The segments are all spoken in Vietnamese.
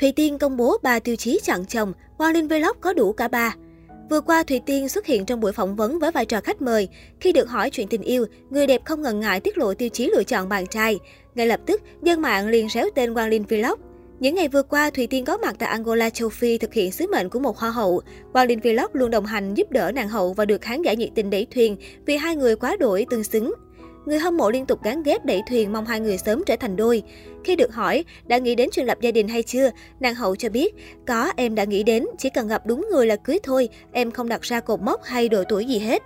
Thùy Tiên công bố ba tiêu chí chọn chồng, Quang Linh Vlog có đủ cả ba. Vừa qua, Thùy Tiên xuất hiện trong buổi phỏng vấn với vai trò khách mời. Khi được hỏi chuyện tình yêu, người đẹp không ngần ngại tiết lộ tiêu chí lựa chọn bạn trai. Ngay lập tức, dân mạng liền réo tên Quang Linh Vlog. Những ngày vừa qua, Thùy Tiên có mặt tại Angola, châu Phi thực hiện sứ mệnh của một hoa hậu. Quang Linh Vlog luôn đồng hành giúp đỡ nàng hậu và được khán giả nhiệt tình đẩy thuyền vì hai người quá đổi tương xứng. Người hâm mộ liên tục gắn ghép đẩy thuyền mong hai người sớm trở thành đôi. Khi được hỏi đã nghĩ đến chuyện lập gia đình hay chưa, nàng hậu cho biết, có em đã nghĩ đến, chỉ cần gặp đúng người là cưới thôi, em không đặt ra cột mốc hay độ tuổi gì hết.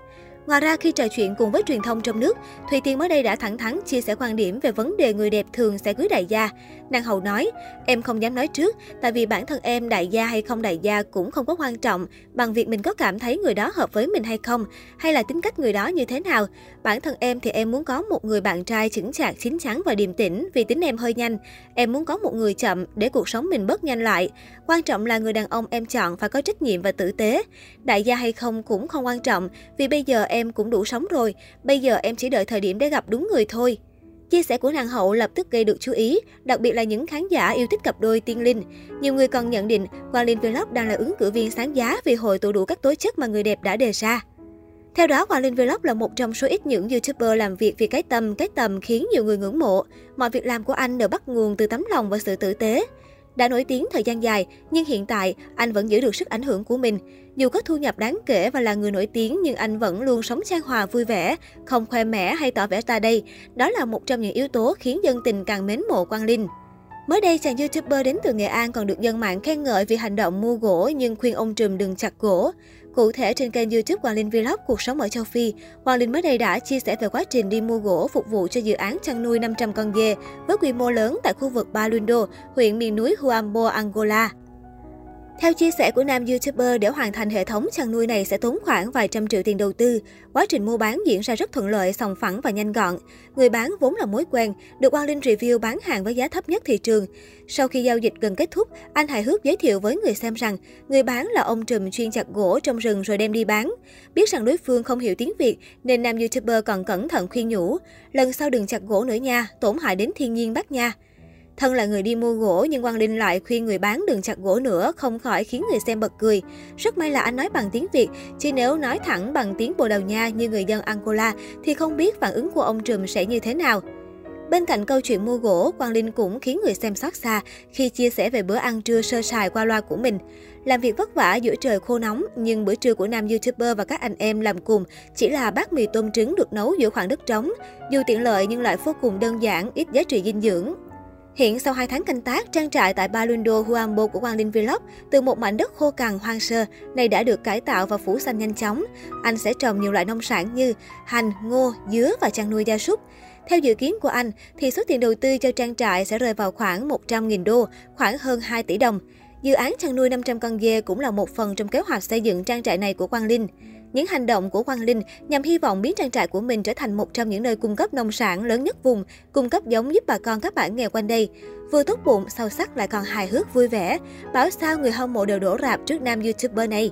Ngoài ra, khi trò chuyện cùng với truyền thông trong nước, Thùy Tiên mới đây đã thẳng thắn chia sẻ quan điểm về vấn đề người đẹp thường sẽ cưới đại gia. Nàng hậu nói, em không dám nói trước, tại vì bản thân em đại gia hay không đại gia cũng không có quan trọng, bằng việc mình có cảm thấy người đó hợp với mình hay không, hay là tính cách người đó như thế nào. Bản thân em thì em muốn có một người bạn trai chững chạc, chín chắn và điềm tĩnh vì tính em hơi nhanh. Em muốn có một người chậm để cuộc sống mình bớt nhanh lại. Quan trọng là người đàn ông em chọn phải có trách nhiệm và tử tế. Đại gia hay không cũng không quan trọng, vì bây giờ em cũng đủ sống rồi, bây giờ em chỉ đợi thời điểm để gặp đúng người thôi. Chia sẻ của nàng hậu lập tức gây được chú ý, đặc biệt là những khán giả yêu thích cặp đôi tiên linh. Nhiều người còn nhận định Quang Linh Vlog đang là ứng cử viên sáng giá vì hội tụ đủ các tố chất mà người đẹp đã đề ra. Theo đó, Quang Linh Vlog là một trong số ít những YouTuber làm việc vì cái tâm, cái tầm khiến nhiều người ngưỡng mộ. Mọi việc làm của anh đều bắt nguồn từ tấm lòng và sự tử tế. Đã nổi tiếng thời gian dài, nhưng hiện tại anh vẫn giữ được sức ảnh hưởng của mình. Dù có thu nhập đáng kể và là người nổi tiếng nhưng anh vẫn luôn sống trang hòa vui vẻ, không khoe mẽ hay tỏ vẻ ta đây. Đó là một trong những yếu tố khiến dân tình càng mến mộ Quang Linh. Mới đây, chàng YouTuber đến từ Nghệ An còn được dân mạng khen ngợi vì hành động mua gỗ nhưng khuyên ông Trùm đừng chặt gỗ. Cụ thể trên kênh YouTube Hoàng Linh Vlog Cuộc sống ở châu Phi, Hoàng Linh mới đây đã chia sẻ về quá trình đi mua gỗ phục vụ cho dự án chăn nuôi 500 con dê với quy mô lớn tại khu vực Balundo, huyện miền núi Huambo, Angola. Theo chia sẻ của nam YouTuber, để hoàn thành hệ thống chăn nuôi này sẽ tốn khoảng vài trăm triệu tiền đầu tư. Quá trình mua bán diễn ra rất thuận lợi, sòng phẳng và nhanh gọn. Người bán vốn là mối quen, được Quang Linh review bán hàng với giá thấp nhất thị trường. Sau khi giao dịch gần kết thúc, anh hài hước giới thiệu với người xem rằng người bán là ông trùm chuyên chặt gỗ trong rừng rồi đem đi bán. Biết rằng đối phương không hiểu tiếng Việt nên nam YouTuber còn cẩn thận khuyên nhủ. Lần sau đừng chặt gỗ nữa nha, tổn hại đến thiên nhiên bác nha. Thân là người đi mua gỗ nhưng Quang Linh lại khuyên người bán đừng chặt gỗ nữa, không khỏi khiến người xem bật cười. Rất may là anh nói bằng tiếng Việt, chứ nếu nói thẳng bằng tiếng Bồ Đào Nha như người dân Angola thì không biết phản ứng của ông Trùm sẽ như thế nào. Bên cạnh câu chuyện mua gỗ, Quang Linh cũng khiến người xem xót xa khi chia sẻ về bữa ăn trưa sơ sài qua loa của mình. Làm việc vất vả giữa trời khô nóng, nhưng bữa trưa của nam YouTuber và các anh em làm cùng chỉ là bát mì tôm trứng được nấu giữa khoảng đất trống. Dù tiện lợi nhưng lại vô cùng đơn giản, ít giá trị dinh dưỡng. Hiện sau 2 tháng canh tác, trang trại tại Balundo, Huambo của Quang Linh Vlog từ một mảnh đất khô cằn hoang sơ này đã được cải tạo và phủ xanh nhanh chóng. Anh sẽ trồng nhiều loại nông sản như hành, ngô, dứa và chăn nuôi gia súc. Theo dự kiến của anh, thì số tiền đầu tư cho trang trại sẽ rơi vào khoảng 100.000 đô, khoảng hơn 2 tỷ đồng. Dự án chăn nuôi 500 con dê cũng là một phần trong kế hoạch xây dựng trang trại này của Quang Linh. Những hành động của Quang Linh nhằm hy vọng biến trang trại của mình trở thành một trong những nơi cung cấp nông sản lớn nhất vùng, cung cấp giống giúp bà con các bản nghèo quanh đây. Vừa tốt bụng, sâu sắc lại còn hài hước vui vẻ. Bảo sao người hâm mộ đều đổ rạp trước nam YouTuber này.